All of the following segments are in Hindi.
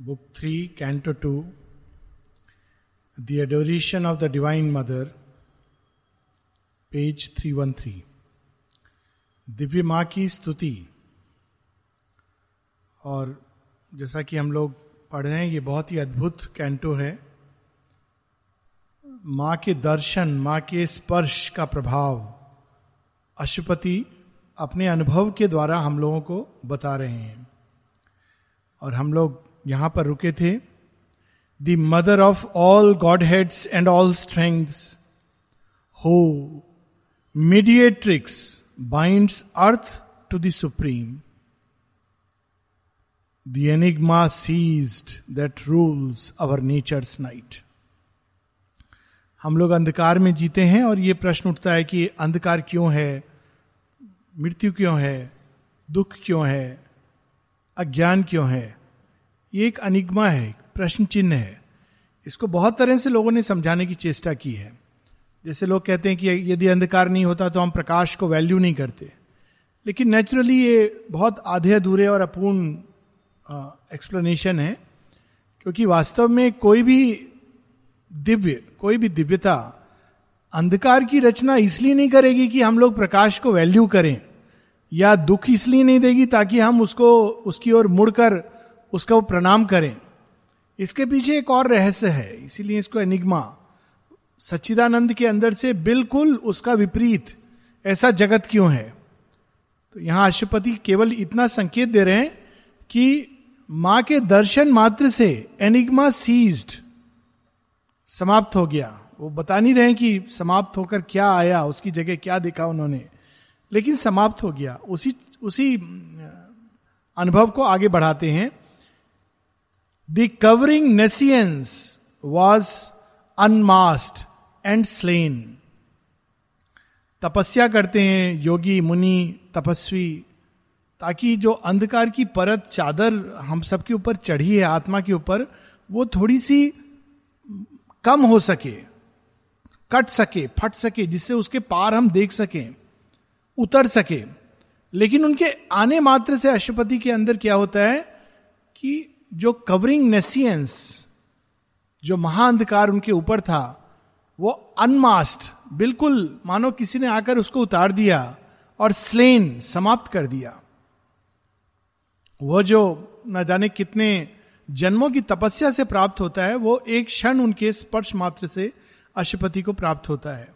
Book 3, Canto 2, The Adoration of the Divine Mother, page 313 दिव्य माँ की स्तुति और जैसा कि हम लोग पढ़ रहे हैं ये बहुत ही अद्भुत कैंटो है। माँ के दर्शन माँ के स्पर्श का प्रभाव अशुपति अपने अनुभव के द्वारा हम लोगों को बता रहे हैं। और हम लोग यहाँ पर रुके थे। The mother of all godheads and all strength who mediatrix binds earth to the supreme enigma ceased that rules our nature's night हम लोग अंधकार में जीते हैं और ये प्रश्न उठता है कि अंधकार क्यों है? मृत्यु क्यों है? दुख क्यों है? अज्ञान क्यों है? ये एक अनिग्मा है प्रश्न चिन्ह है। इसको बहुत तरह से लोगों ने समझाने की चेष्टा की है। जैसे लोग कहते हैं कि यदि अंधकार नहीं होता तो हम प्रकाश को वैल्यू नहीं करते। लेकिन नेचुरली ये बहुत आधे अधूरे और अपूर्ण एक्सप्लेनेशन है, क्योंकि वास्तव में कोई भी दिव्य, कोई भी दिव्यता अंधकार की रचना इसलिए नहीं करेगी कि हम लोग प्रकाश को वैल्यू करें, या दुख इसलिए नहीं देगी ताकि हम उसको, उसकी ओर मुड़कर उसका वो प्रणाम करें। इसके पीछे एक और रहस्य है, इसीलिए इसको एनिग्मा। सच्चिदानंद के अंदर से बिल्कुल उसका विपरीत, ऐसा जगत क्यों है? तो यहाँ अशुपति केवल इतना संकेत दे रहे हैं कि माँ के दर्शन मात्र से एनिग्मा सीज्ड समाप्त हो गया। वो बता नहीं रहे कि समाप्त होकर क्या आया, उसकी जगह क्या देखा उन्होंने। लेकिन समाप्त हो गया। उसी उसी अनुभव को आगे बढ़ाते हैं। The covering nescience was unmasked and slain तपस्या करते हैं योगी, मुनि, तपस्वी, ताकि जो अंधकार की परत, चादर हम सबके ऊपर चढ़ी है, आत्मा के ऊपर, वो थोड़ी सी कम हो सके, कट सके, फट सके, जिससे उसके पार हम देख सकें, उतर सके। लेकिन उनके आने मात्र से अशुपति के अंदर क्या होता है कि जो कवरिंग नेसियंस जो महाअंधकार उनके ऊपर था, वो अनमास्ट बिल्कुल, मानो किसी ने आकर उसको उतार दिया और स्लेन समाप्त कर दिया। वो जो, न जाने कितने जन्मों की तपस्या से प्राप्त होता है, वो एक क्षण उनके स्पर्श मात्र से अशुपति को प्राप्त होता है।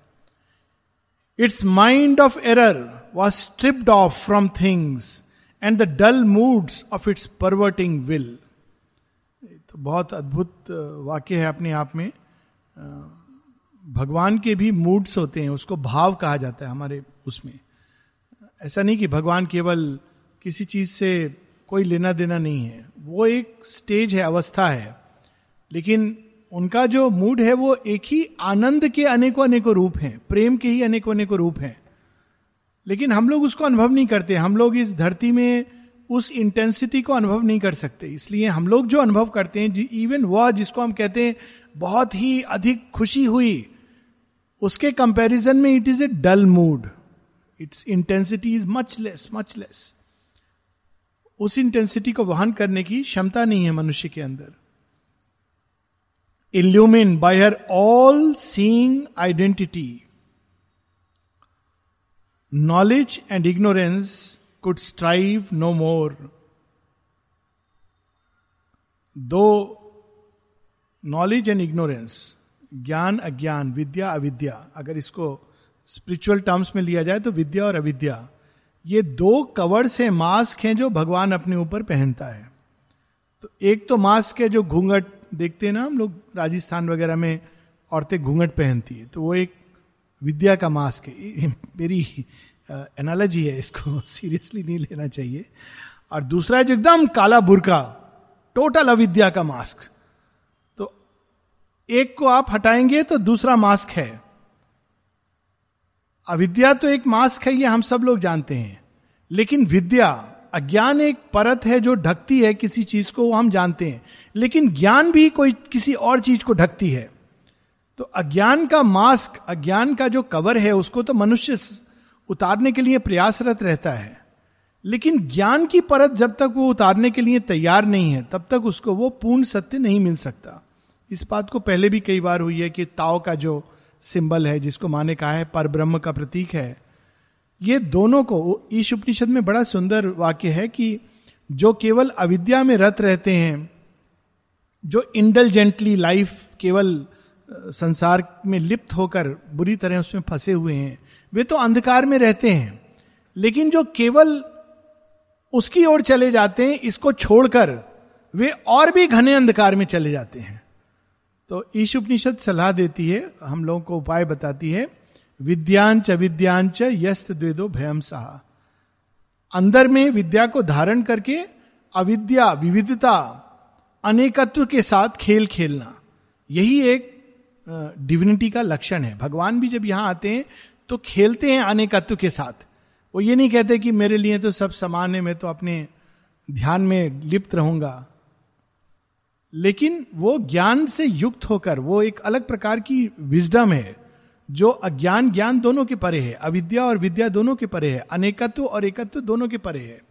Its mind of error was stripped off from things and the dull moods of its perverting will तो बहुत अद्भुत वाक्य है अपने आप में। भगवान के भी मूड्स होते हैं, उसको भाव कहा जाता है हमारे उसमें। ऐसा नहीं कि भगवान केवल किसी चीज़ से कोई लेना देना नहीं है, वो एक स्टेज है, अवस्था है। लेकिन उनका जो मूड है, वो एक ही आनंद के अनेकों अनेकों रूप हैं, प्रेम के ही अनेकों अनेकों रूप हैं। लेकिन हम लोग उसको अनुभव नहीं करते, हम लोग इस धरती में उस इंटेंसिटी को अनुभव नहीं कर सकते। इसलिए हम लोग जो अनुभव करते हैं इवन वह जिसको हम कहते हैं, बहुत ही अधिक खुशी हुई, उसके कंपैरिजन में it is a dull mood its intensity is much less much less उस इंटेंसिटी को वहन करने की क्षमता नहीं है मनुष्य के अंदर। Illumined by her all seeing identity knowledge and ignorance could strive no more though knowledge and ignorance ज्ञान अज्ञान, विद्या अविद्या, अगर इसको स्पिरिचुअल टर्म्स में लिया जाए तो विद्या और अविद्या, ये दो कवर्स हैं मास्क हैं जो भगवान अपने ऊपर पहनता है। तो एक तो मास्क है जो घूंघट, देखते हैं ना हम लोग राजस्थान वगैरह में औरतें घूंघट पहनती है तो वो एक विद्या का मास्क है। मेरी एनालॉजी है इसको सीरियसली नहीं लेना चाहिए। और दूसरा है जो एकदम काला बुरका टोटल अविद्या का मास्क तो एक को आप हटाएँगे तो दूसरा मास्क है। अविद्या तो एक मास्क है, ये हम सब लोग जानते हैं। लेकिन विद्या, अज्ञान एक परत है जो ढकती है किसी चीज़ को, वो हम जानते हैं। लेकिन ज्ञान भी कोई किसी और चीज़ को ढकती है। तो अज्ञान का मास्क अज्ञान का जो कवर है, उसको तो मनुष्य उतारने के लिए प्रयासरत रहता है। लेकिन ज्ञान की परत जब तक वो उतारने के लिए तैयार नहीं है, तब तक उसको वो पूर्ण सत्य नहीं मिल सकता। इस बात को पहले भी कई बार हुई है कि ताओ का जो सिंबल है, जिसको माने कहा है पर ब्रह्म का प्रतीक है, ये दोनों को ईश उपनिषद में बड़ा सुंदर वाक्य है कि जो केवल अविद्या में रत रहते हैं, जो इंडलजेंटली लाइफ केवल संसार में लिप्त होकर बुरी तरह उसमें फंसे हुए हैं वे तो अंधकार में रहते हैं। लेकिन जो केवल उसकी ओर चले जाते हैं, इसको छोड़कर वे और भी घने अंधकार में चले जाते हैं। तो ईश उपनिषद सलाह देती है, हम लोगों को उपाय बताती है विद्यांच अविद्यांच यस्त द्वेदो भयम सहा। अंदर में विद्या को धारण करके अविद्या, विविधता, अनेकत्व के साथ खेल खेलना, यही एक डिविनिटी का लक्षण है। भगवान भी जब यहाँ आते हैं तो खेलते हैं अनेकत्व के साथ। वो ये नहीं कहते कि मेरे लिए तो सब समान है, मैं तो अपने ध्यान में लिप्त रहूँगा। लेकिन वो ज्ञान से युक्त होकर, वो एक अलग प्रकार की विजडम है, जो अज्ञान, ज्ञान दोनों के परे है, अविद्या और विद्या दोनों के परे है, अनेकत्व और एकत्व दोनों के परे है।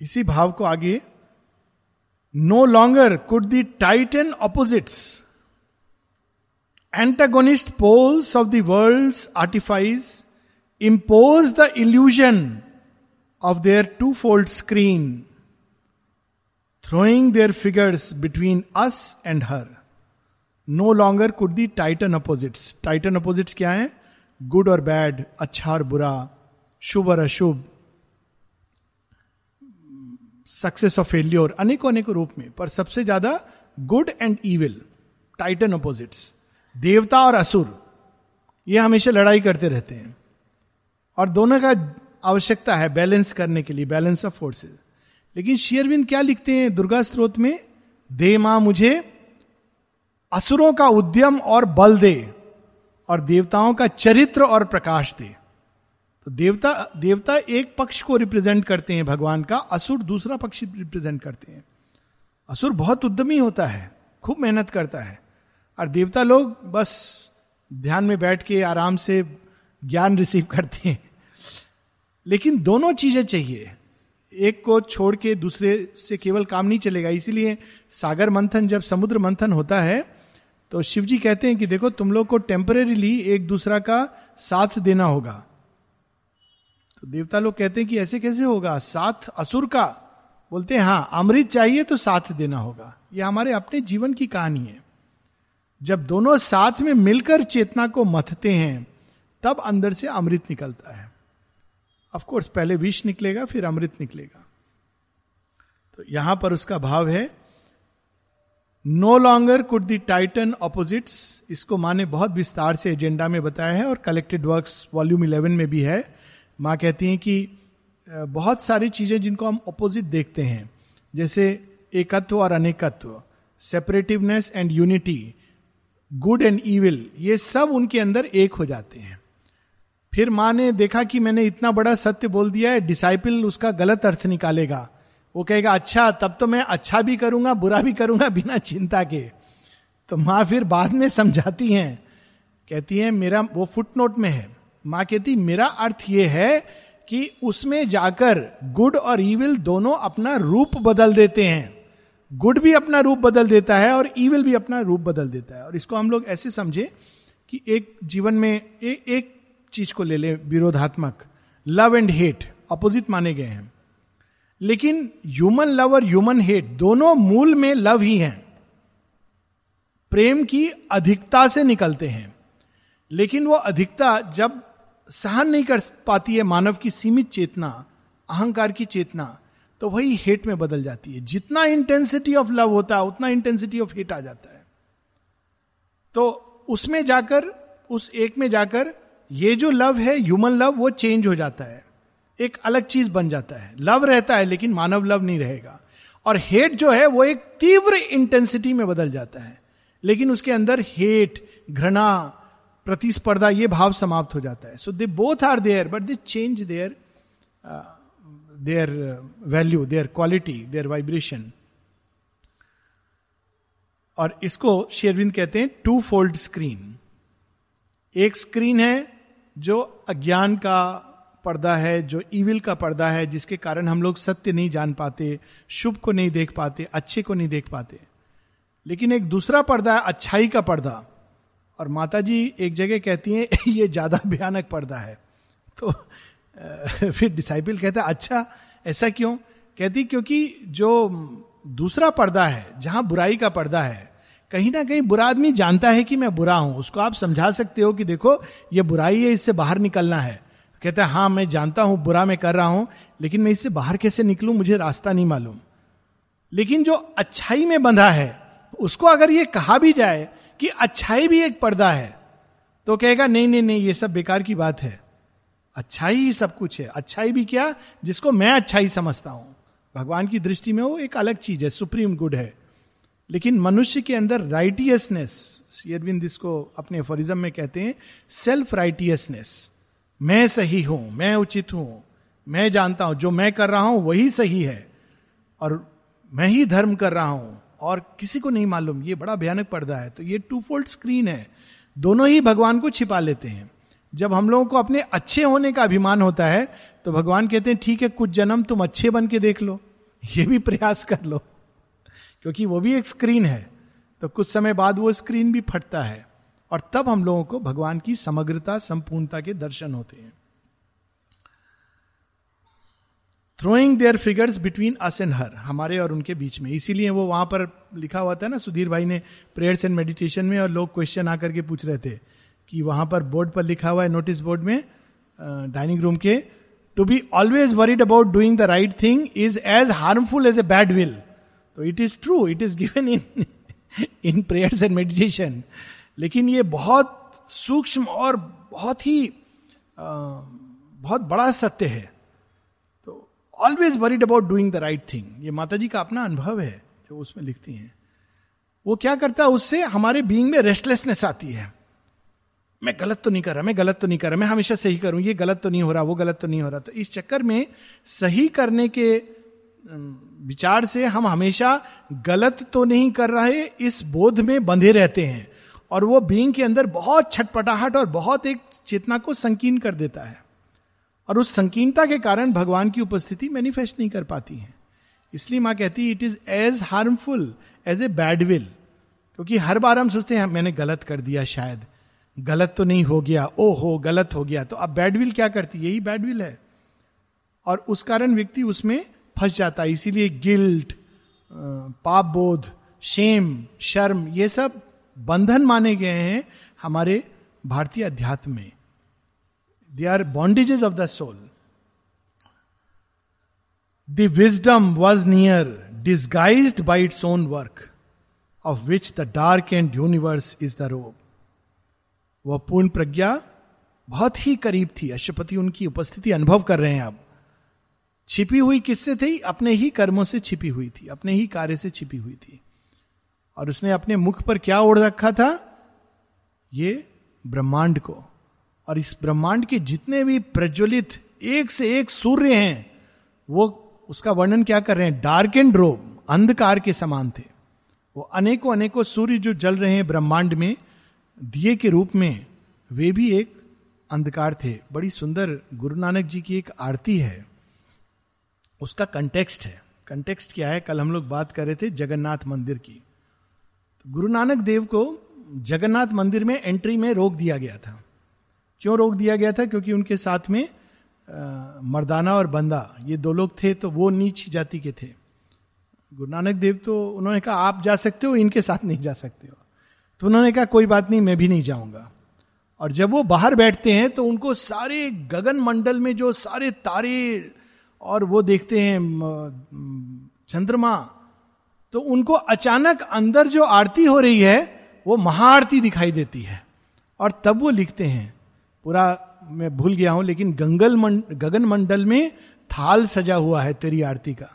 इसी भाव को आगे no longer could the titan opposites antagonist poles of the world artifice impose the illusion of their twofold screen throwing their figures between us and her. No longer could the titan opposites titan opposites क्या है गुड और बैड अच्छा और बुरा शुभ और अशुभ सक्सेस और फेल्योर अनेकों अनेकों रूप में पर सबसे ज़्यादा good and evil titan opposites देवता और असुर, ये हमेशा लड़ाई करते रहते हैं। और दोनों का आवश्यकता है बैलेंस करने के लिए, बैलेंस ऑफ़ फोर्सेस। लेकिन शेयरविंद क्या लिखते हैं दुर्गा स्त्रोत में? दे माँ मुझे, असुरों का उद्यम और बल दे, और देवताओं का चरित्र और प्रकाश दे। तो देवता देवता एक पक्ष को रिप्रेजेंट करते हैं भगवान का, असुर दूसरा पक्ष रिप्रेजेंट करते हैं। असुर बहुत उद्यमी होता है, खूब मेहनत करता है। और देवता लोग बस ध्यान में बैठ के आराम से ज्ञान रिसीव करते हैं। लेकिन दोनों चीज़ें चाहिए। एक को छोड़ के दूसरे से केवल काम नहीं चलेगा। इसीलिए सागर मंथन जब समुद्र मंथन होता है तो शिव जी कहते हैं कि देखो, तुम लोग को टेम्परेरीली एक दूसरा का साथ देना होगा। तो देवता लोग कहते हैं कि ऐसे कैसे होगा? साथ असुर का? बोलते हैं हाँ अमृत चाहिए तो साथ देना होगा। यह हमारे अपने जीवन की कहानी है। जब दोनों साथ में मिलकर चेतना को मथते हैं, तब अंदर से अमृत निकलता है। ऑफकोर्स पहले विष निकलेगा, फिर अमृत निकलेगा। तो यहाँ पर उसका भाव है no longer could the titan opposites इसको माँ ने बहुत विस्तार से एजेंडा में बताया है और कलेक्टेड वर्क्स वॉल्यूम इलेवन में भी है। माँ कहती हैं कि बहुत सारी चीज़ें जिनको हम ऑपोजिट देखते हैं, जैसे एकत्व और अनेकत्व separativeness and unity good and evil ये सब उनके अंदर एक हो जाते हैं। फिर माँ ने देखा कि मैंने इतना बड़ा सत्य बोल दिया है डिसाइपल उसका गलत अर्थ निकालेगा। वो कहेगा अच्छा तब तो मैं अच्छा भी करूँगा, बुरा भी करूँगा बिना चिंता के। तो माँ फिर बाद में समझाती हैं। कहती है, मेरा, वो फुट नोट में है। माँ कहती, मेरा अर्थ ये है कि उसमें जाकर गुड और ईविल दोनों अपना रूप बदल देते हैं। गुड भी अपना रूप बदल देता है और ईविल भी अपना रूप बदल देता है। और इसको हम लोग ऐसे समझे कि एक जीवन में ए, एक चीज़ को ले ले विरोधात्मक। लव एंड हेट अपोजिट माने गए हैं। लेकिन ह्यूमन लव और ह्यूमन हेट दोनों मूल में लव ही हैं। प्रेम की अधिकता से निकलते हैं। लेकिन वो अधिकता जब सहन नहीं कर पाती है मानव की सीमित चेतना अहंकार की चेतना तो वही हेट में बदल जाती है। जितना इंटेंसिटी ऑफ़ लव होता है, उतना इंटेंसिटी ऑफ़ हेट आ जाता है। तो उसमें जाकर, उस एक में जाकर, ये जो लव है ह्यूमन लव वो चेंज हो जाता है। एक अलग चीज़ बन जाता है। लव रहता है, लेकिन मानव लव नहीं रहेगा। और हेट जो है, वो एक तीव्र इंटेंसिटी में बदल जाता है। लेकिन उसके अंदर हेट घृणा, प्रतिस्पर्धा, ये भाव समाप्त हो जाता है। So they both are there but they change their their value their quality their vibration और इसको शेरविंद कहते हैं टू फोल्ड स्क्रीन एक स्क्रीन है जो अज्ञान का पर्दा है, जो ईविल का पर्दा है, जिसके कारण हम लोग सत्य नहीं जान पाते, शुभ को नहीं देख पाते, अच्छे को नहीं देख पाते। लेकिन एक दूसरा पर्दा है अच्छाई का पर्दा। और माता जी एक जगह कहती हैं, ये ज़्यादा भयानक पर्दा है। तो फिर डिसाइपल कहता अच्छा ऐसा क्यों? कहती, क्योंकि जो दूसरा पर्दा है, जहाँ बुराई का पर्दा है, कहीं ना कहीं बुरा आदमी जानता है कि मैं बुरा हूँ। उसको आप समझा सकते हो कि देखो, ये बुराई है, इससे बाहर निकलना है। कहता है हाँ मैं जानता हूँ, बुरा मैं कर रहा हूँ, लेकिन मैं इससे बाहर कैसे निकलूं, मुझे रास्ता नहीं मालूम। लेकिन जो अच्छाई में बंधा है, उसको अगर ये कहा भी जाए कि अच्छाई भी एक पर्दा है तो कहेगा, नहीं नहीं नहीं, ये सब बेकार की बात है। अच्छाई ही सब कुछ है। अच्छाई भी क्या? जिसको मैं अच्छाई समझता हूँ। भगवान की दृष्टि में वो एक अलग चीज़ है, सुप्रीम गुड है। लेकिन मनुष्य के अंदर राइटियसनेस शेयरबिंद इसको अपने एफोरिज्म में कहते हैं सेल्फ राइटियसनेस मैं सही हूँ, मैं उचित हूँ, मैं जानता हूँ, जो मैं कर रहा हूँ वही सही है। और मैं ही धर्म कर रहा हूँ, और किसी को नहीं मालूम, ये बड़ा भयानक पर्दा है। तो ये टू फोल्ड स्क्रीन है। दोनों ही भगवान को छिपा लेते हैं। जब हम लोगों को अपने अच्छे होने का अभिमान होता है तो भगवान कहते हैं, ठीक है, कुछ जन्म तुम अच्छे बन के देख लो। ये भी प्रयास कर लो। क्योंकि वो भी एक स्क्रीन है तो कुछ समय बाद वो स्क्रीन भी फटता है, और तब हम लोगों को भगवान की समग्रता, संपूर्णता के दर्शन होते हैं। Throwing their figures between us and her हमारे और उनके बीच में। इसीलिए वो वहाँ पर लिखा हुआ था ना, सुधीर भाई ने प्रेयर्स एंड मेडिटेशन में, और लोग क्वेश्चन आकर के पूछ रहे थे कि वहाँ पर बोर्ड पर लिखा हुआ है नोटिस बोर्ड में डाइनिंग रूम के to be always worried about doing the right thing is as harmful as a bad will तो it is true it is given in in prayers and meditation लेकिन ये बहुत सूक्ष्म और बहुत ही बहुत बड़ा सत्य है। तो always worried about doing the right thing ये माता जी का अपना अनुभव है जो उसमें लिखती हैं। वो क्या करता है, उससे हमारे बीइंग में रेस्टलेसनेस आती है। मैं गलत तो नहीं कर रहा, मैं गलत तो नहीं कर रहा, मैं हमेशा सही करूँ, ये गलत तो नहीं हो रहा, वो गलत तो नहीं हो रहा। तो इस चक्कर में सही करने के विचार से हम हमेशा गलत तो नहीं कर रहे, इस बोध में बंधे रहते हैं और वो बींग के अंदर बहुत छटपटाहट और बहुत एक चेतना को संकीर्ण कर देता है। और उस संकीर्णता के कारण भगवान की उपस्थिति मैनिफेस्ट नहीं कर पाती है। इसलिए माँ कहती है it is as harmful as a bad will क्योंकि हर बार हम सोचते हैं, मैंने गलत कर दिया शायद। गलत तो नहीं हो गया ओ हो गलत हो गया। तो अब बैडविल क्या करती यही बैडविल है। और उस कारण व्यक्ति उसमें फंस जाता है, इसीलिए गिल्ट पाप बोध शेम शर्म, ये सब बंधन माने गए हैं हमारे भारतीय अध्यात्म में। They are bondages of the soul the wisdom was near disguised by its own work of which the dark and universe is the robe वह पूर्ण प्रज्ञा बहुत ही करीब थी। अशुपति उनकी उपस्थिति अनुभव कर रहे हैं अब छिपी हुई किससे थी? अपने ही कर्मों से छिपी हुई थी, अपने ही कार्य से छिपी हुई थी। और उसने अपने मुख पर क्या ओढ़ रखा था? ये ब्रह्मांड को। और इस ब्रह्मांड के जितने भी प्रज्वलित एक से एक सूर्य हैं, वो उसका वर्णन क्या कर रहे हैं? डार्क एंड ड्रोब अंधकार के समान थे। वो अनेकों अनेकों सूर्य जो जल रहे हैं ब्रह्मांड में दिए के रूप में वे भी एक अंधकार थे। बड़ी सुंदर गुरु नानक जी की एक आरती है। उसका कंटेक्स्ट है। कंटेक्स्ट क्या है? कल हम लोग बात कर रहे थे जगन्नाथ मंदिर की। तो गुरु नानक देव को जगन्नाथ मंदिर में एंट्री में रोक दिया गया था। क्यों रोक दिया गया था? क्योंकि उनके साथ में आ, मर्दाना और बंदा ये दो लोग थे तो वो नीच जाति के थे। गुरु नानक देव तो उन्होंने कहा आप जा सकते हो इनके साथ नहीं जा सकते हो। तो उन्होंने कहा कोई बात नहीं मैं भी नहीं जाऊँगा। और जब वो बाहर बैठते हैं तो उनको सारे गगन मंडल में जो सारे तारे और वो देखते हैं चंद्रमा तो उनको अचानक अंदर जो आरती हो रही है वो महाआरती दिखाई देती है। और तब वो लिखते हैं पूरा मैं भूल गया हूँ लेकिन गंगल मंड, गगन मंडल में थाल सजा हुआ है तेरी आरती का।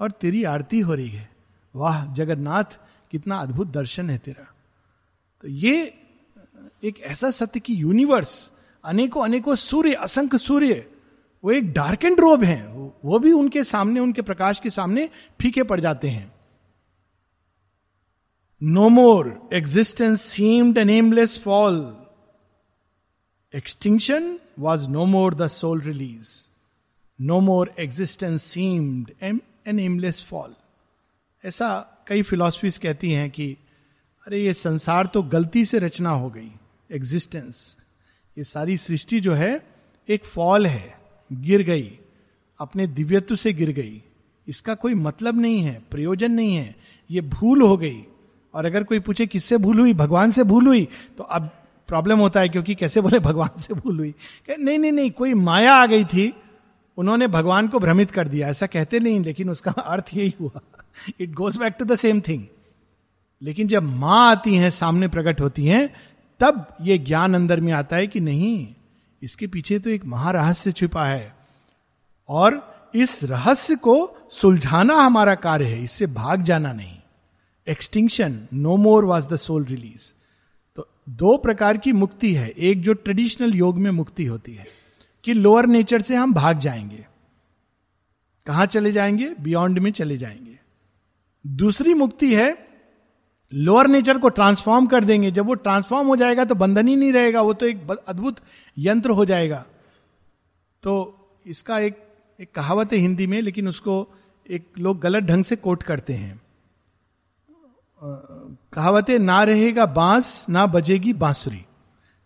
और तेरी आरती हो रही है। वाह जगन्नाथ कितना अद्भुत दर्शन है तेरा। तो ये एक ऐसा सत्य की यूनिवर्स अनेकों अनेकों सूर्य, असंख्य सूर्य, वो एक डार्क एंड रोब है। वो भी उनके सामने, उनके प्रकाश के सामने फीके पड़ जाते हैं। No more existence seemed an aimless fall extinction was no more the soul release no more existence seemed M an aimless fall ऐसा कई फिलोसफीज कहती हैं कि अरे, ये संसार तो गलती से रचना हो गई एग्जिस्टेंस ये सारी सृष्टि जो है, एक फॉल है, गिर गई, अपने दिव्यत्व से गिर गई। इसका कोई मतलब नहीं है, प्रयोजन नहीं है, ये भूल हो गई। और अगर कोई पूछे, किससे भूल हुई? भगवान से भूल हुई? तो अब प्रॉब्लम होता है, क्योंकि कैसे बोले, भगवान से भूल हुई? नहीं नहीं नहीं, कोई माया आ गई थी, उन्होंने भगवान को भ्रमित कर दिया। ऐसा कहते नहीं, लेकिन उसका अर्थ यही हुआ। It goes back to the same thing लेकिन जब माँ आती हैं, सामने प्रकट होती हैं, तब ये ज्ञान अंदर में आता है कि नहीं, इसके पीछे तो एक महारहस्य छिपा है। और इस रहस्य को सुलझाना हमारा कार्य है, इससे भाग जाना नहीं। Extinction no more was the soul release तो दो प्रकार की मुक्ति है। एक जो ट्रेडिशनल योग में मुक्ति होती है, कि लोअर नेचर से हम भाग जाएँगे। कहाँ चले जाएँगे? बियॉन्ड में चले जाएँगे। दूसरी मुक्ति है लोअर नेचर को ट्रांसफॉर्म कर देंगे। जब वो ट्रांसफॉर्म हो जाएगा तो बंधन ही नहीं रहेगा, वो तो एक अद्भुत यंत्र हो जाएगा। तो इसका एक एक कहावत है हिंदी में, लेकिन उसको एक लोग गलत ढंग से कोट करते हैं। कहावत है, ना रहेगा बाँस, ना बजेगी बांसुरी।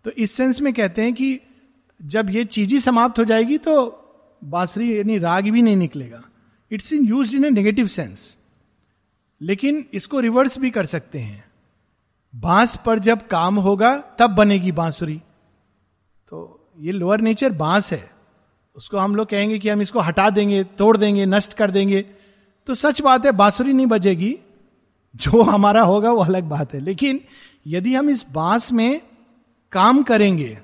तो इस सेंस में कहते हैं कि जब ये चीज़ ही समाप्त हो जाएगी तो बांसुरी यानी राग भी नहीं निकलेगा। It's in use in a negative sense लेकिन इसको रिवर्स भी कर सकते हैं। बाँस पर जब काम होगा, तब बनेगी बांसुरी। तो ये लोअर नेचर बाँस है। उसको हम लोग कहेंगे कि हम इसको हटा देंगे, तोड़ देंगे, नष्ट कर देंगे। तो सच बात है, बांसुरी नहीं बजेगी। जो हमारा होगा, वो अलग बात है। लेकिन यदि हम इस बाँस में काम करेंगे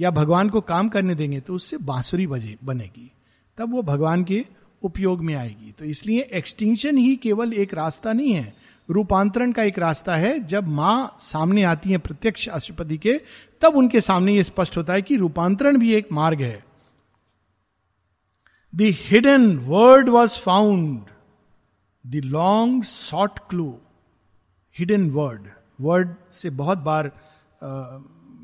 या भगवान को काम करने देंगे तो उससे बांसुरी बजे, बनेगी। तब वो भगवान के उपयोग में आएगी। तो इसलिए एक्सटिंक्शन ही केवल एक रास्ता नहीं है। रूपांतरण का एक रास्ता है। जब माँ सामने आती है प्रत्यक्ष अष्टपति के तब उनके सामने यह स्पष्ट होता है कि रूपांतरण भी एक मार्ग है। The hidden word was found the long short clue hidden word word से बहुत बार आ,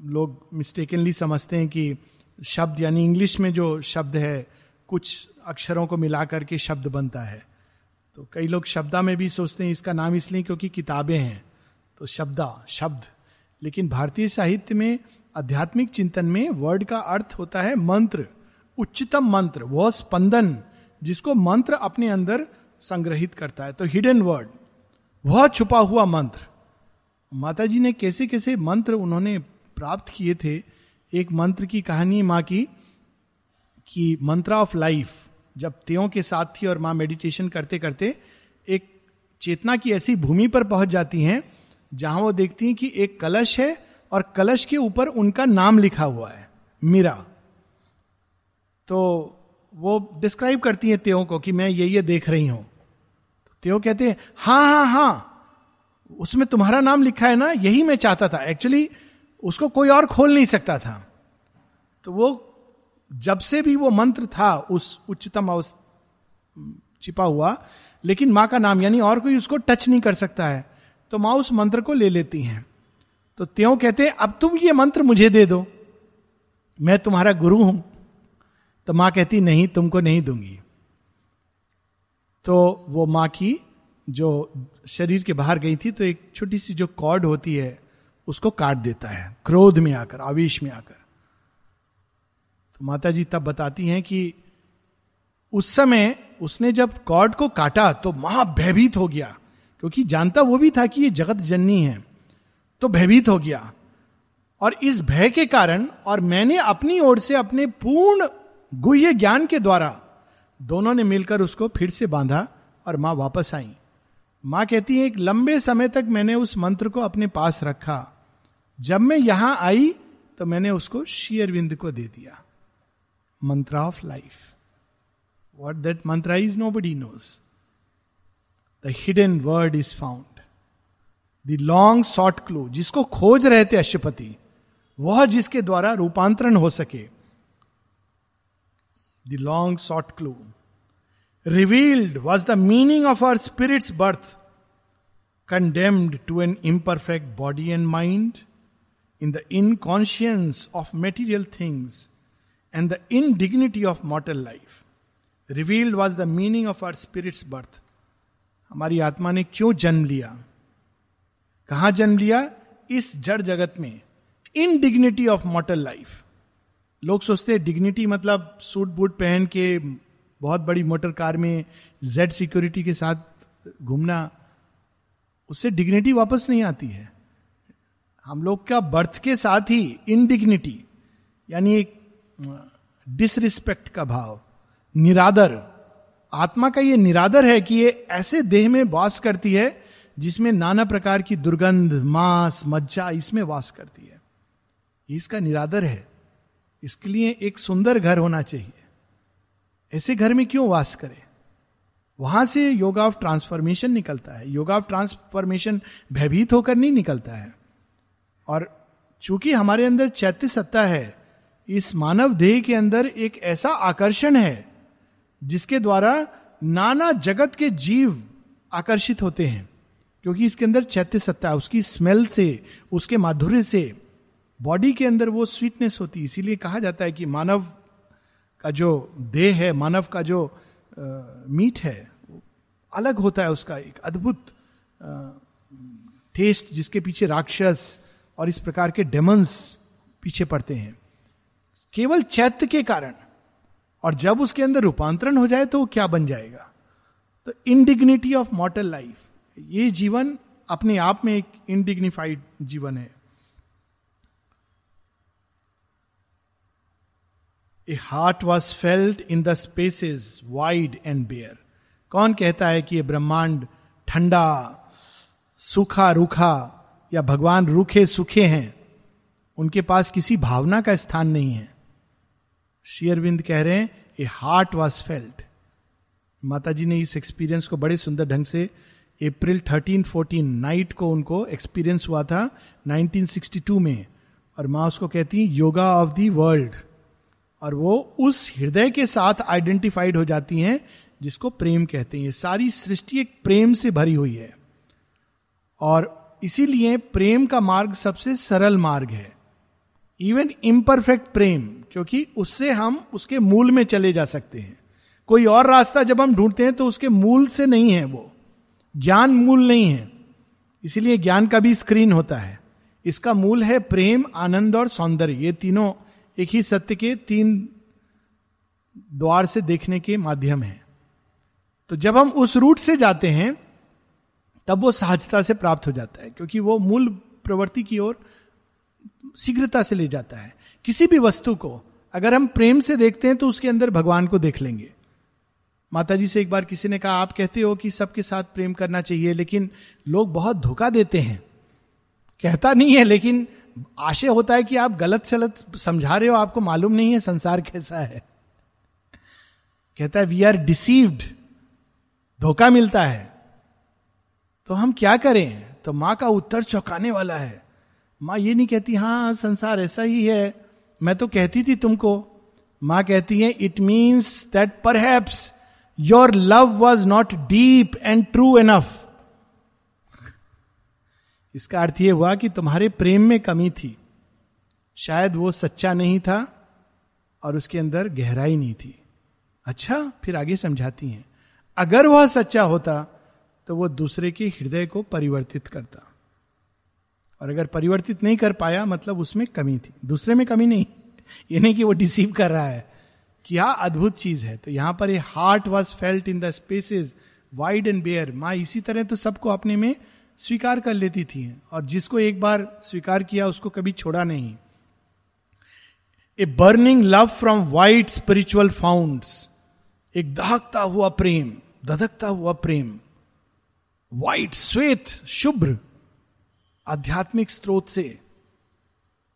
लोग मिस्टेकनली समझते हैं कि शब्द यानी इंग्लिश में जो शब्द है कुछ अक्षरों को मिलाकर के शब्द बनता है। तो कई लोग शब्दा में भी सोचते हैं इसका नाम इसलिए क्योंकि किताबें हैं। तो शब्दा, शब्द। लेकिन भारतीय साहित्य में, आध्यात्मिक चिंतन में वर्ड का अर्थ होता है मंत्र। उच्चतम मंत्र, वह स्पंदन, जिसको मंत्र अपने अंदर संग्रहित करता है। तो हिडन वर्ड वह छुपा हुआ मंत्र। माता जी ने कैसे कैसे मंत्र उन्होंने प्राप्त किए थे? एक मंत्र की कहानी माँ की, कि मंत्रा ऑफ़ लाइफ। जब त्यों के साथ थी और माँ मेडिटेशन करते करते एक चेतना की ऐसी भूमि पर पहुँच जाती हैं, जहाँ वो देखती हैं कि एक कलश है और कलश के ऊपर उनका नाम लिखा हुआ है, मीरा। तो वो डिस्क्राइब करती है त्यों को कि मैं ये ये देख रही हूँ। तो त्यो कहते हैं हाँ हाँ हाँ उसमें तुम्हारा नाम लिखा है ना, यही मैं चाहता था। एक्चुअली उसको कोई और खोल नहीं सकता था। तो वो जब से भी वो मंत्र था, उस उच्चतम अवस्था, छिपा हुआ, लेकिन माँ का नाम यानी और कोई उसको टच नहीं कर सकता है तो माँ उस मंत्र को ले लेती हैं। तो त्यों कहते हैं, अब तुम ये मंत्र मुझे दे दो, मैं तुम्हारा गुरु हूँ। तो माँ कहती, नहीं, तुमको नहीं दूँगी। तो वो माँ की जो शरीर के बाहर गई थी तो एक छोटी सी जो कॉर्ड होती है, उसको काट देता है, क्रोध में आकर, आवेश में आकर। तो माता जी तब बताती हैं कि उस समय उसने जब कॉर्ड को काटा तो महा भयभीत हो गया, क्योंकि जानता वो भी था कि ये जगत जननी है। तो भयभीत हो गया। और इस भय के कारण और मैंने अपनी ओर से अपने पूर्ण गुह्य ज्ञान के द्वारा दोनों ने मिलकर उसको फिर से बांधा और माँ वापस आई। माँ कहती है, एक लंबे समय तक मैंने उस मंत्र को अपने पास रखा। जब मैं यहाँ आई तो मैंने उसको शेयरविंद को दे दिया। Mantra of life what that mantra is nobody knows the hidden word is found the long short clue जिसको खोज रहे थे अशुपति वह जिसके द्वारा रूपांतरण हो सके। The long sought clue. Revealed was the meaning of our spirit's birth, condemned to an imperfect body and mind, in the inconscience of material things and the indignity of mortal life revealed was the meaning of our spirit's birth हमारी आत्मा ने क्यों जन्म लिया? कहा जन्म लिया? इस जड़ जगत में। इनडिग्निटी ऑफ़ मॉटल लाइफ लोग सोचते हैं डिग्निटी मतलब सूट बूट पहन के बहुत बड़ी मोटर कार में जेड सिक्योरिटी के साथ घूमना। उससे डिग्निटी वापस नहीं आती है। हम लोग का बर्थ के साथ ही इनडिग्निटी यानी एक डिसरिस्पेक्ट का भाव, निरादर। आत्मा का ये निरादर है कि ये ऐसे देह में वास करती है, जिसमें नाना प्रकार की दुर्गंध, मांस, मज्जा इसमें वास करती है। इसका निरादर है। इसके लिए एक सुंदर घर होना चाहिए। ऐसे घर में क्यों वास करे? वहाँ से योगा ऑफ़ ट्रांसफॉर्मेशन निकलता है। योगा ऑफ़ ट्रांसफॉर्मेशन भयभीत होकर नहीं निकलता है। और चूँकि हमारे अंदर चैत्य सत्ता है इस मानव देह के अंदर एक ऐसा आकर्षण है जिसके द्वारा नाना जगत के जीव आकर्षित होते हैं। क्योंकि इसके अंदर चैत्य सत्ता उसकी स्मेल से उसके माधुर्य से बॉडी के अंदर वो स्वीटनेस होती है। इसीलिए कहा जाता है कि मानव का जो देह है मानव का जो आ, मीट है अलग होता है उसका एक अद्भुत टेस्ट जिसके पीछे राक्षस और इस प्रकार के डेमंस पीछे पड़ते हैं। केवल चैत्य के कारण। और जब उसके अंदर रूपांतरण हो जाए तो वो क्या बन जाएगा? तो इनडिग्निटी ऑफ़ मॉटल लाइफ ये जीवन अपने आप में एक इनडिग्निफाइड जीवन है। A heart was felt in the spaces wide and bare कौन कहता है कि ये ब्रह्मांड ठंडा, सूखा, रूखा या भगवान रूखे, सूखे हैं? उनके पास किसी भावना का स्थान नहीं है। शेयरविंद कह रहे हैं, ए हार्ट वॉज़ फेल्ट. माता जी ने इस एक्सपीरियंस को बड़े सुंदर ढंग से अप्रैल 13 14 नाइट को उनको एक्सपीरियंस हुआ था 1962 में। और माँ उसको कहती योगा ऑफ़ दी वर्ल्ड और वो उस हृदय के साथ आइडेंटिफाइड हो जाती हैं, जिसको प्रेम कहते हैं। सारी सृष्टि एक प्रेम से भरी हुई है। और इसीलिए प्रेम का मार्ग सबसे सरल मार्ग है। इवन इम्परफेक्ट प्रेम क्योंकि उससे हम उसके मूल में चले जा सकते हैं। कोई और रास्ता जब हम ढूंढते हैं तो उसके मूल से नहीं है वो। ज्ञान मूल नहीं है। इसीलिए ज्ञान का भी स्क्रीन होता है। इसका मूल है प्रेम, आनंद और सौंदर्य। ये तीनों एक ही सत्य के तीन द्वार से देखने के माध्यम है। तो जब हम उस रूट से जाते हैं, तब वो सहजता से प्राप्त हो जाता है, क्योंकि वो मूल प्रवृत्ति की ओर शीघ्रता से ले जाता है। किसी भी वस्तु को, अगर हम प्रेम से देखते हैं तो उसके अंदर भगवान को देख लेंगे। माता जी से एक बार किसी ने कहा, आप कहते हो कि सबके साथ प्रेम करना चाहिए, लेकिन लोग बहुत धोखा देते हैं। कहता नहीं है, लेकिन आशय होता है कि आप गलत सलत समझा रहे हो, आपको मालूम नहीं है संसार कैसा है। कहता है वी आर डिसीव्ड धोखा मिलता है। तो हम क्या करें? तो माँ का उत्तर चौंकाने वाला है। माँ ये नहीं कहती हाँ संसार ऐसा ही है। मैं तो कहती थी तुमको। माँ कहती है इट मीन्स दैट पर your love was not deep and true enough इसका अर्थ यह हुआ कि तुम्हारे प्रेम में कमी थी। शायद वो सच्चा नहीं था और उसके अंदर गहराई नहीं थी। अच्छा फिर आगे समझाती हैं। अगर वह सच्चा होता तो वो दूसरे के हृदय को परिवर्तित करता। और अगर परिवर्तित नहीं कर पाया मतलब उसमें कमी थी। दूसरे में कमी नहीं। ये नहीं कि वो डिसीव कर रहा है। क्या अद्भुत चीज़ है। तो यहाँ पर heart was felt in the spaces wide and bare माँ इसी तरह तो सबको अपने में स्वीकार कर लेती थी। और जिसको एक बार स्वीकार किया, उसको कभी छोड़ा नहीं। A burning love from white spiritual found एक दहकता हुआ प्रेम, दधकता हुआ प्रेम। वाइट श्वेत, शुभ्र। आध्यात्मिक स्रोत से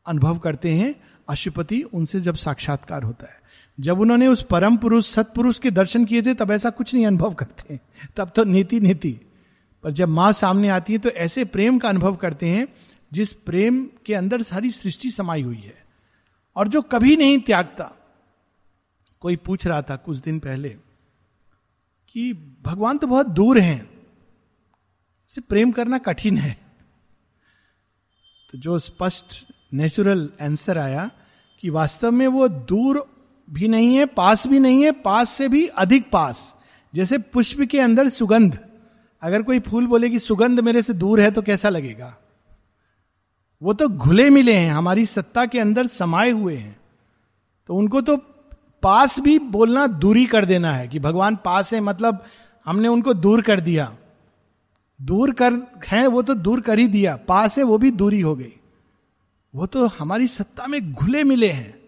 अनुभव करते हैं, अशुपति उनसे जब साक्षात्कार होता है। जब उन्होंने उस परम पुरुष, सत्पुरुष के दर्शन किए थे, तब ऐसा कुछ नहीं अनुभव करते तब तो नीति नीति पर जब माँ सामने आती है तो ऐसे प्रेम का अनुभव करते हैं, जिस प्रेम के अंदर सारी सृष्टि समाई हुई है। और जो कभी नहीं त्यागता। कोई पूछ रहा था कुछ दिन पहले कि, भगवान तो बहुत दूर हैं। प्रेम करना कठिन है। तो जो स्पष्ट नेचुरल आंसर आया कि वास्तव में वो दूर भी नहीं है, पास भी नहीं है, पास से भी अधिक पास। जैसे पुष्प के अंदर सुगंध। अगर कोई फूल बोले कि सुगंध मेरे से दूर है तो कैसा लगेगा? वो तो घुले मिले हैं, हमारी सत्ता के अंदर समाये हुए हैं। तो उनको तो पास भी बोलना दूरी कर देना है कि भगवान पास है मतलब हमने उनको दूर कर दिया। दूर कर, है, वो तो दूर कर ही दिया। पास है वो भी दूरी हो गई। वो तो हमारी सत्ता में घुले मिले हैं।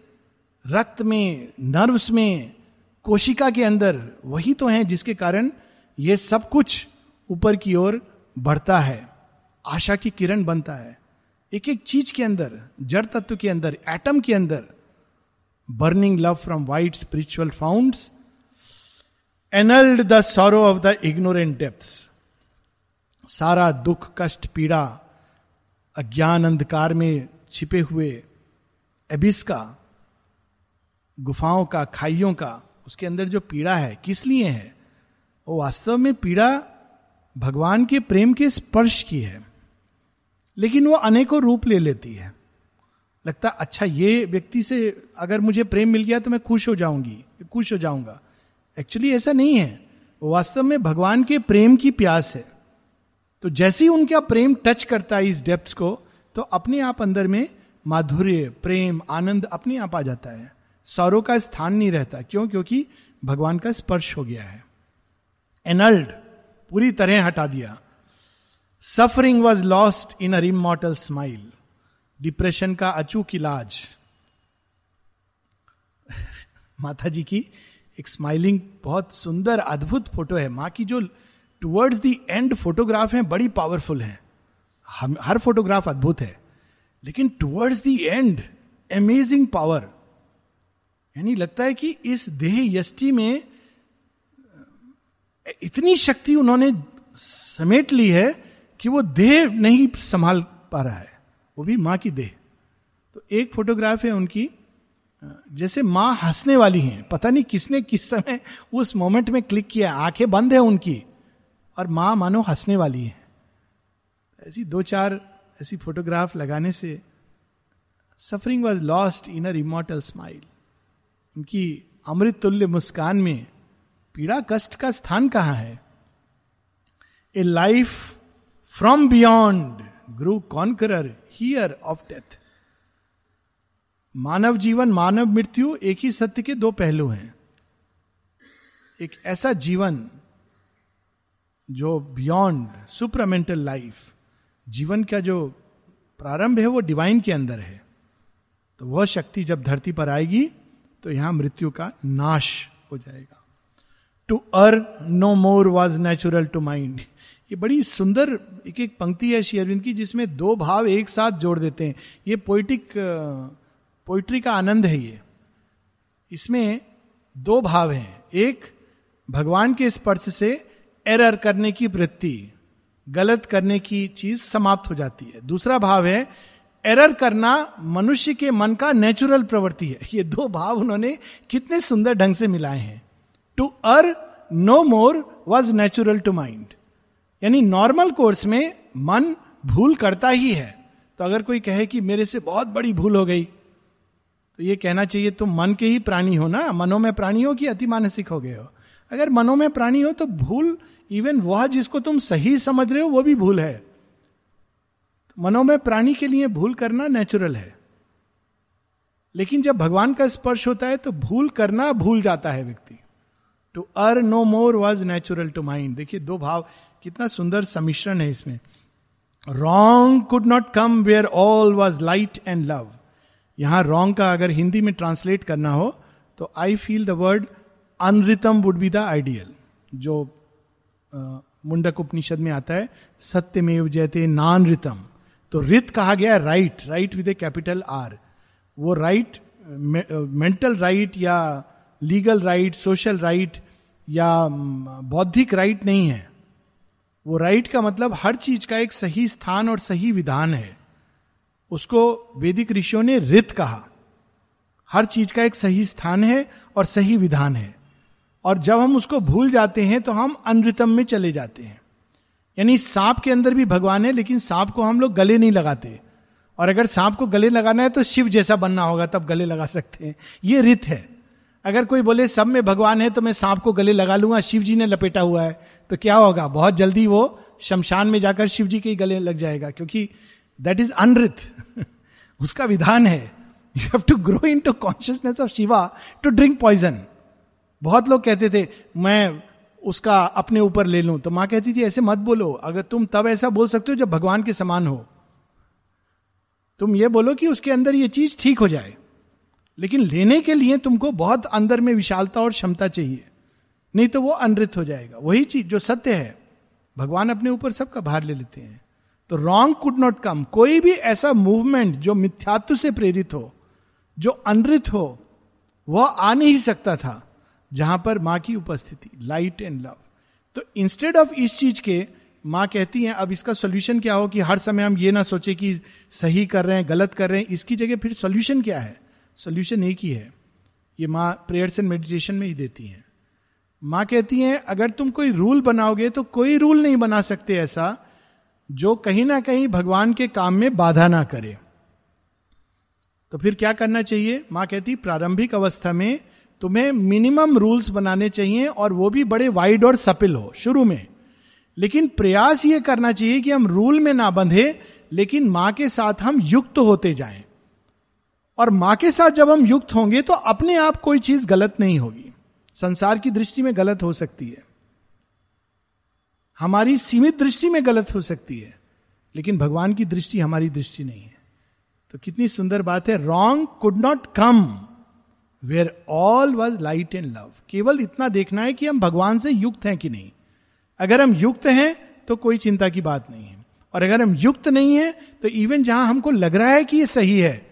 रक्त में, नर्व्स में, कोशिका के अंदर, वही तो हैं जिसके कारण ये सब कुछ ऊपर की ओर बढ़ता है। आशा की किरण बनता है। एक एक चीज़ के अंदर, जड़ तत्व के अंदर, एटम के अंदर, burning love from white spiritual found annulled the sorrow of the ignorant depth सारा दुख, कष्ट, पीड़ा अज्ञान अंधकार में छिपे हुए एबिस का, गुफाओं का, खाइयों का, उसके अंदर जो पीड़ा है, किस लिए है? वो वास्तव में पीड़ा भगवान के प्रेम के स्पर्श की है। लेकिन वो अनेकों रूप ले लेती है। लगता अच्छा ये व्यक्ति से अगर मुझे प्रेम मिल गया तो मैं खुश हो जाऊँगी, खुश हो जाऊँगा। एक्चुअली ऐसा नहीं है। वास्तव में भगवान के प्रेम की प्यास है। तो जैसे ही उनका प्रेम टच करता है इस डेप्थ को तो अपने आप अंदर में माधुर्य, प्रेम, आनंद अपने आप आ जाता है। सौरों का स्थान नहीं रहता। क्यों? क्योंकि भगवान का स्पर्श हो गया है। एनल्ड पूरी तरह हटा दिया। Suffering was lost in a immortal smile depression का अचूक इलाज। माता जी की एक स्माइलिंग बहुत सुंदर, अद्भुत फ़ोटो है। माँ की जो टुवर्ड्स दी एंड फोटोग्राफ है, बड़ी पावरफुल है। हम, हर फोटोग्राफ अद्भुत है। लेकिन towards the end amazing power यानी लगता है कि इस देह यष्टि में इतनी शक्ति उन्होंने समेट ली है कि वो देह नहीं संभाल पा रहा है। वो भी माँ की देह। तो एक फोटोग्राफ है उनकी जैसे माँ हंसने वाली हैं। पता नहीं किसने किस समय उस मोमेंट में क्लिक किया आँखें बंद है उनकी। और माँ मानो हंसने वाली है। ऐसी दो चार ऐसी फोटोग्राफ लगाने से suffering was lost in a smile उनकी अमृत तुल्य मुस्कान में पीड़ा कष्ट का स्थान कहाँ है? A life from beyond grew conqueror here of death मानव जीवन, मानव मृत्यु एक ही सत्य के दो पहलू हैं। एक ऐसा जीवन जो बियॉन्ड सुपरमेंटल लाइफ जीवन का जो प्रारंभ है वो डिवाइन के अंदर है। तो वह शक्ति जब धरती पर आएगी तो यहाँ मृत्यु का नाश हो जाएगा। To err no more was natural to mind ये बड़ी सुंदर एक एक पंक्ति है श्री अरविंद की, जिसमें दो भाव एक साथ जोड़ देते हैं। ये पोइटिक पोइट्री का आनंद है ये। इसमें दो भाव हैं। एक, भगवान के स्पर्श से एरर करने की वृत्ति, गलत करने की चीज़ समाप्त हो जाती है। दूसरा भाव है, एरर करना मनुष्य के मन का नेचुरल प्रवृत्ति है। ये दो भाव उन्होंने कितने सुंदर ढंग से मिलाए हैं। To err, no more was natural to mind. यानी नॉर्मल कोर्स में मन भूल करता ही है। तो अगर कोई कहे कि मेरे से बहुत बड़ी भूल हो गई तो ये कहना चाहिए, तुम मन के ही प्राणी हो ना? मनो में प्राणी हो कि अति मानसिक हो गए हो। अगर मनो में प्राणी हो तो भूल इवन वह जिसको तुम सही समझ रहे हो, वो भी भूल है। मनो में प्राणी के लिए भूल करना नेचुरल है। लेकिन जब भगवान का स्पर्श होता है तो भूल करना भूल जाता है व्यक्ति। To err no more was natural to mind देखिए, दो भाव, कितना सुंदर समिश्रण है इसमें। Wrong could not come where all was light and love यहाँ रॉन्ग का अगर हिंदी में ट्रांसलेट करना हो तो I feel the word anritam would be the ideal जो मुंडक उपनिषद में आता है, सत्यमेव जयते नान रितम तो रित कहा गया right right with a capital R वो राइट मेंटल राइट या लीगल राइट सोशल राइट या बौद्धिक राइट नहीं है। वो राइट का मतलब हर चीज़ का एक सही स्थान और सही विधान है। उसको वैदिक ऋषियों ने रित कहा। हर चीज़ का एक सही स्थान है और सही विधान है। और जब हम उसको भूल जाते हैं तो हम अनृतम में चले जाते हैं। यानी सांप के अंदर भी भगवान है, लेकिन सांप को हम लोग गले नहीं लगाते। और अगर सांप को गले लगाना है तो शिव जैसा बनना होगा, तब गले लगा सकते हैं। ये रित है। अगर कोई बोले, सब में भगवान है तो मैं सांप को गले लगा लूँगा, शिव जी ने लपेटा हुआ है। तो क्या होगा? बहुत जल्दी वो शमशान में जाकर शिव जी के गले लग जाएगा, क्योंकि दैट इज़ अनृत उसका विधान है। You have to grow into consciousness of Shiva to drink poison बहुत लोग कहते थे, मैं उसका अपने ऊपर ले लूँ। तो माँ कहती थी, ऐसे मत बोलो, अगर तुम तब ऐसा बोल सकते हो जब भगवान के समान हो। तुम ये बोलो कि उसके अंदर ये चीज़ ठीक हो जाए। लेकिन लेने के लिए तुमको बहुत अंदर में विशालता और क्षमता चाहिए, नहीं तो वो अनृत हो जाएगा। वही चीज़, जो सत्य है, भगवान अपने ऊपर सबका भार ले लेते हैं। तो रॉन्ग कुड नॉट कम कोई भी ऐसा मूवमेंट जो मिथ्यात्व से प्रेरित हो, जो अनृत हो, वह आ नहीं सकता था। जहाँ पर माँ की उपस्थिति लाइट एंड लव तो इंस्टेड ऑफ़ इस चीज़ के, माँ कहती हैं, अब इसका सोल्यूशन क्या हो कि हर समय हम ये ना सोचे कि सही कर रहे हैं, गलत कर रहे हैं, इसकी जगह फिर सोल्यूशन क्या है? सोल्यूशन एक ही है। ये माँ प्रेयर्स एंड मेडिटेशन में ही देती हैं। माँ कहती हैं, अगर तुम कोई रूल बनाओगे तो कोई रूल नहीं बना सकते ऐसा, जो कहीं ना कहीं भगवान के काम में बाधा ना करे. तो फिर क्या करना चाहिए? माँ कहती, प्रारंभिक अवस्था में तुम्हें मिनिमम रूल्स बनाने चाहिए और वो भी बड़े वाइड और सपिल हो, शुरू में। लेकिन प्रयास ये करना चाहिए कि हम रूल में ना बंधे, लेकिन माँ के साथ हम युक्त होते जाएँ। और माँ के साथ जब हम युक्त होंगे तो अपने आप कोई चीज़ गलत नहीं होगी। संसार की दृष्टि में गलत हो सकती है। हमारी सीमित दृष्टि में गलत हो सकती है, लेकिन भगवान की दृष्टि हमारी दृष्टि नहीं है। तो कितनी सुंदर बात है wrong could not come where all was light and love केवल इतना देखना है कि हम भगवान से युक्त हैं कि नहीं। अगर हम युक्त हैं तो कोई चिंता की बात नहीं है। और अगर हम युक्त नहीं है तो इवन जहाँ हमको लग रहा है कि ये सही है,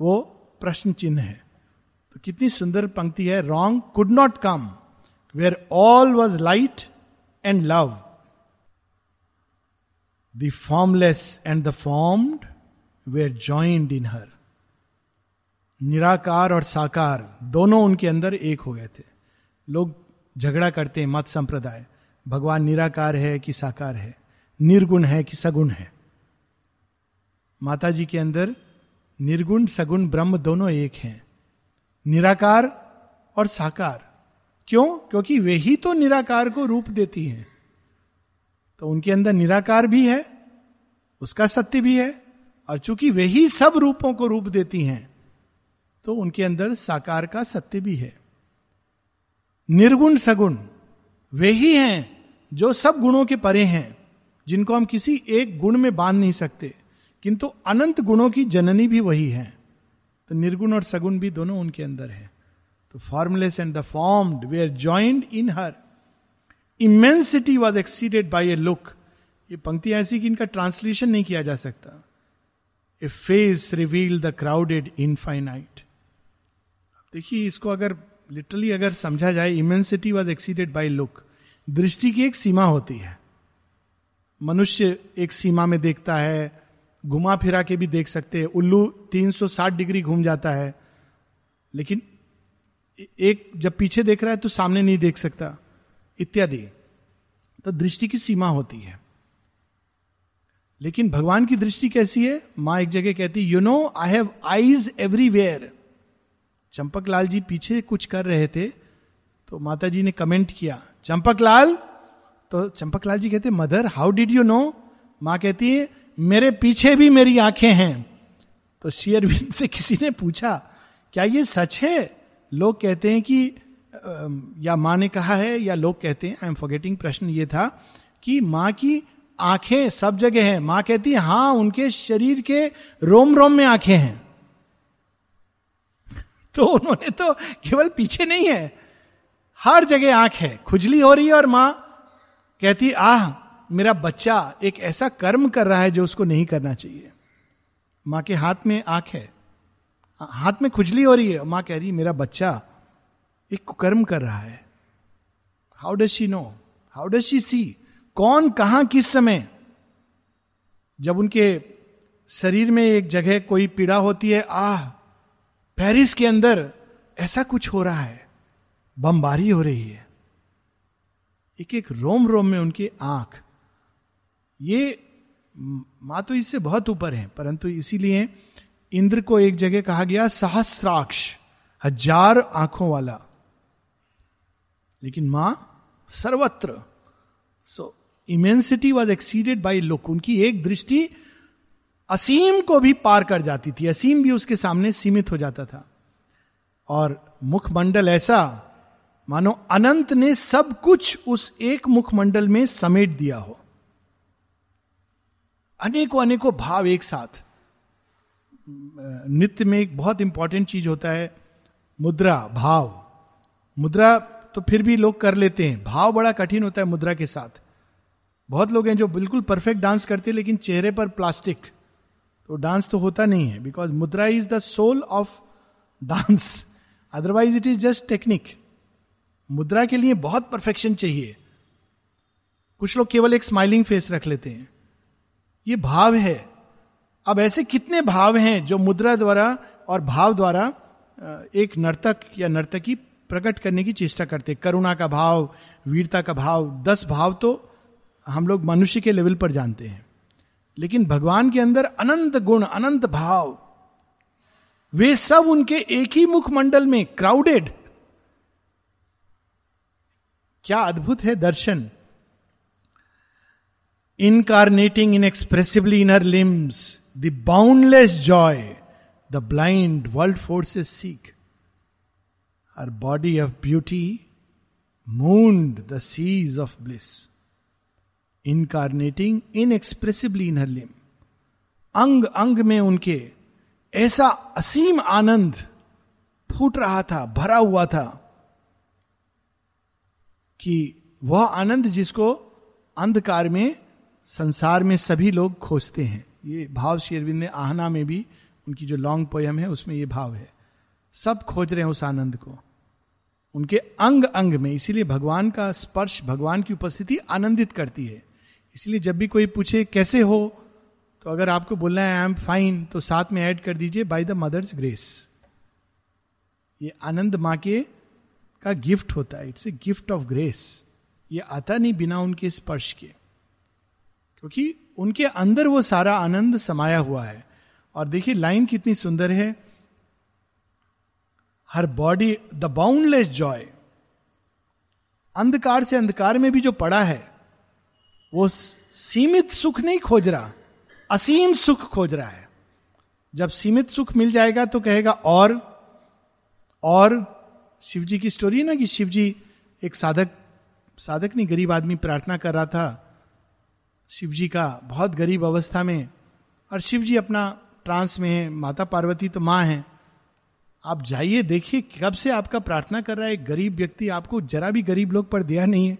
वो प्रश्न चिन्ह है। तो कितनी सुंदर पंक्ति है wrong could not come where all was light and love the formless and the formed were joined in her निराकार और साकार, दोनों उनके अंदर एक हो गए थे। लोग झगड़ा करते हैं मत संप्रदाय। भगवान निराकार है कि साकार है? निर्गुण है कि सगुण है? माता जी के अंदर निर्गुण, सगुण, ब्रह्म दोनों एक हैं। निराकार और साकार। क्यों? क्योंकि वे ही तो निराकार को रूप देती हैं। तो उनके अंदर निराकार भी है, उसका सत्य भी है, और चूँकि वे ही सब रूपों को रूप देती हैं तो उनके अंदर साकार का सत्य भी है। निर्गुण सगुण वे ही हैं जो सब गुणों के परे हैं, जिनको हम किसी एक गुण में बाँध नहीं सकते, किंतु अनंत गुणों की जननी भी वही है। तो निर्गुण और सगुण भी दोनों उनके अंदर है। तो formless and the formed they are joined in her immensity was exceeded by a look ये पंक्ति ऐसी कि इनका ट्रांसलेशन नहीं किया जा सकता। A face revealed the crowded infinite देखिए, इसको अगर लिटरली अगर समझा जाए immensity was exceeded by look दृष्टि की एक सीमा होती है। मनुष्य एक सीमा में देखता है, घुमा फिरा के भी देख सकते हैं। उल्लू 360 डिग्री घूम जाता है। लेकिन एक जब पीछे देख रहा है तो सामने नहीं देख सकता। इत्यादि। तो दृष्टि की सीमा होती है। लेकिन भगवान की दृष्टि कैसी है? माँ एक जगह कहती you know I have eyes everywhere Champak Lal ji पीछे कुछ कर रहे थे तो माता जी ने कमेंट किया चंपक लाल तो चंपक लाल जी कहते, mother how did you know माँ कहती है, मेरे पीछे भी मेरी आँखें हैं। तो शेयरविंद से किसी ने पूछा, क्या ये सच है? लोग कहते हैं कि या माँ ने कहा है, या लोग कहते हैं आई एम फॉरगेटिंग प्रश्न ये था कि माँ की आँखें सब जगह हैं। माँ कहती है हाँ उनके शरीर के रोम रोम में आँखें हैं। तो उन्होंने तो केवल पीछे नहीं है। हर जगह आँख है। खुजली हो रही है और माँ कहती, आह, मेरा बच्चा एक ऐसा कर्म कर रहा है जो उसको नहीं करना चाहिए। माँ के हाथ में आँख है। हाथ में खुजली हो रही है। माँ कह रही, मेरा बच्चा एक कुकर्म कर रहा है। How does she know how does she see कौन कहा किस समय? जब उनके शरीर में एक जगह कोई पीड़ा होती है, आह पेरिस के अंदर ऐसा कुछ हो रहा है, बमबारी हो रही है। एक एक रोम रोम में उनकी आँख। ये माँ तो इससे बहुत ऊपर है, परंतु इसीलिए इंद्र को एक जगह कहा गया सहस्राक्ष, हज़ार आँखों वाला। लेकिन माँ सर्वत्र so immensity was exceeded by look उनकी एक दृष्टि असीम को भी पार कर जाती थी। असीम भी उसके सामने सीमित हो जाता था। और मुखमंडल ऐसा, मानो अनंत ने सब कुछ उस एक मुखमंडल में समेट दिया हो। अनेकों अनेकों भाव एक साथ। नृत्य में एक बहुत इंपॉर्टेंट चीज़ होता है, मुद्रा, भाव। मुद्रा तो फिर भी लोग कर लेते हैं। भाव बड़ा कठिन होता है मुद्रा के साथ। बहुत लोग हैं जो बिल्कुल परफेक्ट डांस करते हैं, लेकिन चेहरे पर प्लास्टिक तो डांस तो होता नहीं है because mudra is the soul of dance otherwise it is just technique मुद्रा के लिए बहुत परफेक्शन चाहिए। कुछ लोग केवल एक स्माइलिंग फेस रख लेते हैं। ये भाव है। अब ऐसे कितने भाव हैं जो मुद्रा द्वारा और भाव द्वारा एक नर्तक या नर्तकी प्रकट करने की चेष्टा करते करुणा का भाव, वीरता का भाव, दस भाव तो हम लोग मनुष्य के लेवल पर जानते हैं। लेकिन भगवान के अंदर अनंत गुण, अनंत भाव, वे सब उनके एक ही मुखमंडल में क्राउडेड क्या अद्भुत है दर्शन। Incarnating in expressively in her limbs the boundless joy the blind world forces seek her body of beauty mooned the seas of bliss incarnating inexpressibly in her limb अंग अंग में उनके ऐसा असीम आनंद फूट रहा था, भरा हुआ था कि वह आनंद जिसको अंधकार में, संसार में सभी लोग खोजते हैं। ये भाव शेरविंद ने आहना में भी, उनकी जो लॉन्ग पोयम है, उसमें ये भाव है। सब खोज रहे हैं उस आनंद को। उनके अंग अंग में, इसीलिए भगवान का स्पर्श, भगवान की उपस्थिति आनंदित करती है। इसलिए जब भी कोई पूछे, कैसे हो? तो अगर आपको बोलना है आई एम फाइन तो साथ में ऐड कर दीजिए बाय द मदर्स ग्रेस ये आनंद माँ के का गिफ्ट होता है। It's a gift of grace ये आता नहीं बिना उनके स्पर्श के। क्योंकि उनके अंदर वो सारा आनंद समाया हुआ है। और देखिए, लाइन कितनी सुंदर है। Her body the boundless joy अंधकार से अंधकार में भी जो पड़ा है वो सीमित सुख नहीं खोज रहा, असीम सुख खोज रहा है। जब सीमित सुख मिल जाएगा तो कहेगा, और और शिव जी की स्टोरी है ना कि शिव जी एक साधक साधक नहीं, गरीब आदमी प्रार्थना कर रहा था शिव जी का बहुत गरीब अवस्था में, और शिव जी अपना ट्रांस में है, माता पार्वती तो माँ है। आप जाइए, देखिए, कब से आपका प्रार्थना कर रहा है, एक गरीब व्यक्ति आपको जरा भी गरीब लोग पर दिया नहीं है।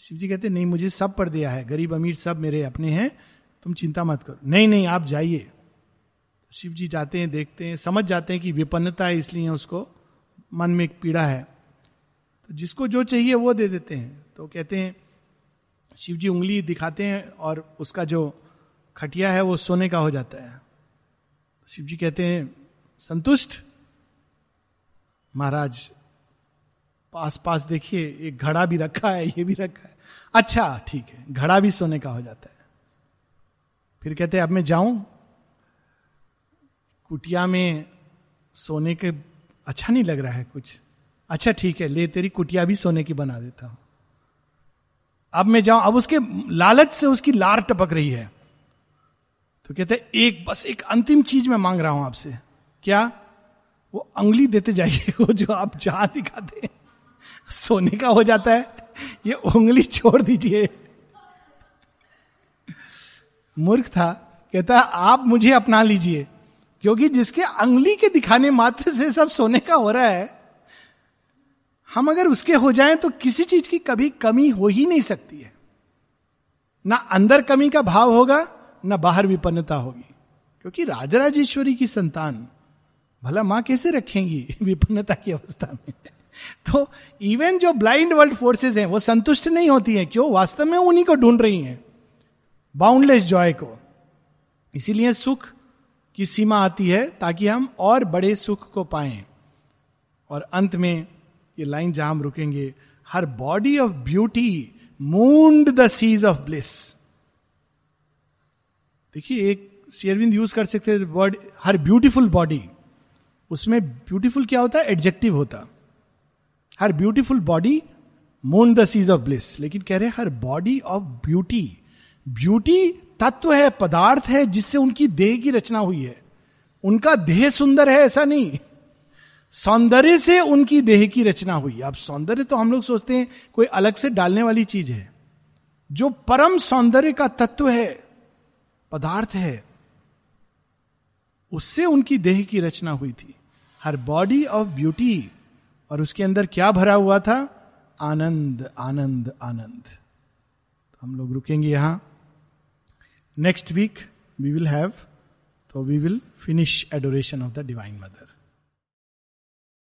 शिव जी कहते, नहीं, मुझे सब पर दिया है। गरीब अमीर सब मेरे अपने हैं। तुम चिंता मत करो। नहीं नहीं, आप जाइए। शिव जी जाते हैं, देखते हैं, समझ जाते हैं कि विपन्नता है इसलिए उसको मन में एक पीड़ा है। तो जिसको जो चाहिए वो दे देते हैं। तो कहते हैं शिव जी उंगली दिखाते हैं और उसका जो खटिया है वो सोने का हो जाता है। शिव जी कहते हैं, संतुष्ट? महाराज पास पास देखिए, एक घड़ा भी रखा है, ये भी रखा है। अच्छा ठीक है, घड़ा भी सोने का हो जाता है। फिर कहते हैं, अब मैं जाऊँ? कुटिया में सोने के अच्छा नहीं लग रहा है कुछ। अच्छा ठीक है, ले, तेरी कुटिया भी सोने की बना देता हूँ। अब मैं जाऊँ, अब उसके लालच से उसकी लार टपक रही है। तो कहते एक, बस एक अंतिम चीज़ मैं मांग रहा हूँ आपसे। क्या? वो अंगली देते जाइए, वो जो आप जहाँ दिखाते हैं। सोने का हो जाता है। ये उंगली छोड़ दीजिए। मूर्ख था। कहता आप मुझे अपना लीजिए। क्योंकि जिसके अंगली के दिखाने मात्र से सब सोने का हो रहा है, हम अगर उसके हो जाएँ तो किसी चीज़ की कभी कमी हो ही नहीं सकती है। ना अंदर कमी का भाव होगा, ना बाहर विपन्नता होगी। क्योंकि राजराजेश्वरी की संतान भला माँ कैसे रखेंगी विपन्नता की अवस्था में? तो इवन जो ब्लाइंड वर्ल्ड फोर्सेस हैं, वो संतुष्ट नहीं होती हैं। क्यों? वास्तव में उन्हीं को ढूंढ रही हैं। बाउंडलेस जॉय को। इसीलिए सुख की सीमा आती है ताकि हम और बड़े सुख को पाए। और अंत में ये लाइन जहाँ हम रुकेंगे, her body of beauty mooned the seas of bliss देखिए, एक शेयरविंद यूज़ कर सकते वर्ड हर ब्यूटीफुल बॉडी उसमें ब्यूटीफुल क्या होता है? एडजेक्टिव होता। Her beautiful body moon the seas of bliss. लेकिन कह रहे her body of beauty. Beauty तत्व है, पदार्थ है, जिससे उनकी देह की रचना हुई है। उनका देह सुंदर है, ऐसा नहीं। सौंदर्य से उनकी देह की रचना हुई। अब सौंदर्य तो हम लोग सोचते हैं, कोई अलग से डालने वाली चीज़ है। जो परम सौंदर्य का तत्व है, पदार्थ है, उससे उनकी देह की रचना हुई थी। हर बॉडी ऑफ़ ब्यूटी और उसके अंदर क्या भरा हुआ था? आनंद आनंद आनंद। तो हम लोग रुकेंगे यहाँ। Next week we will have तो we will finish adoration of the divine mother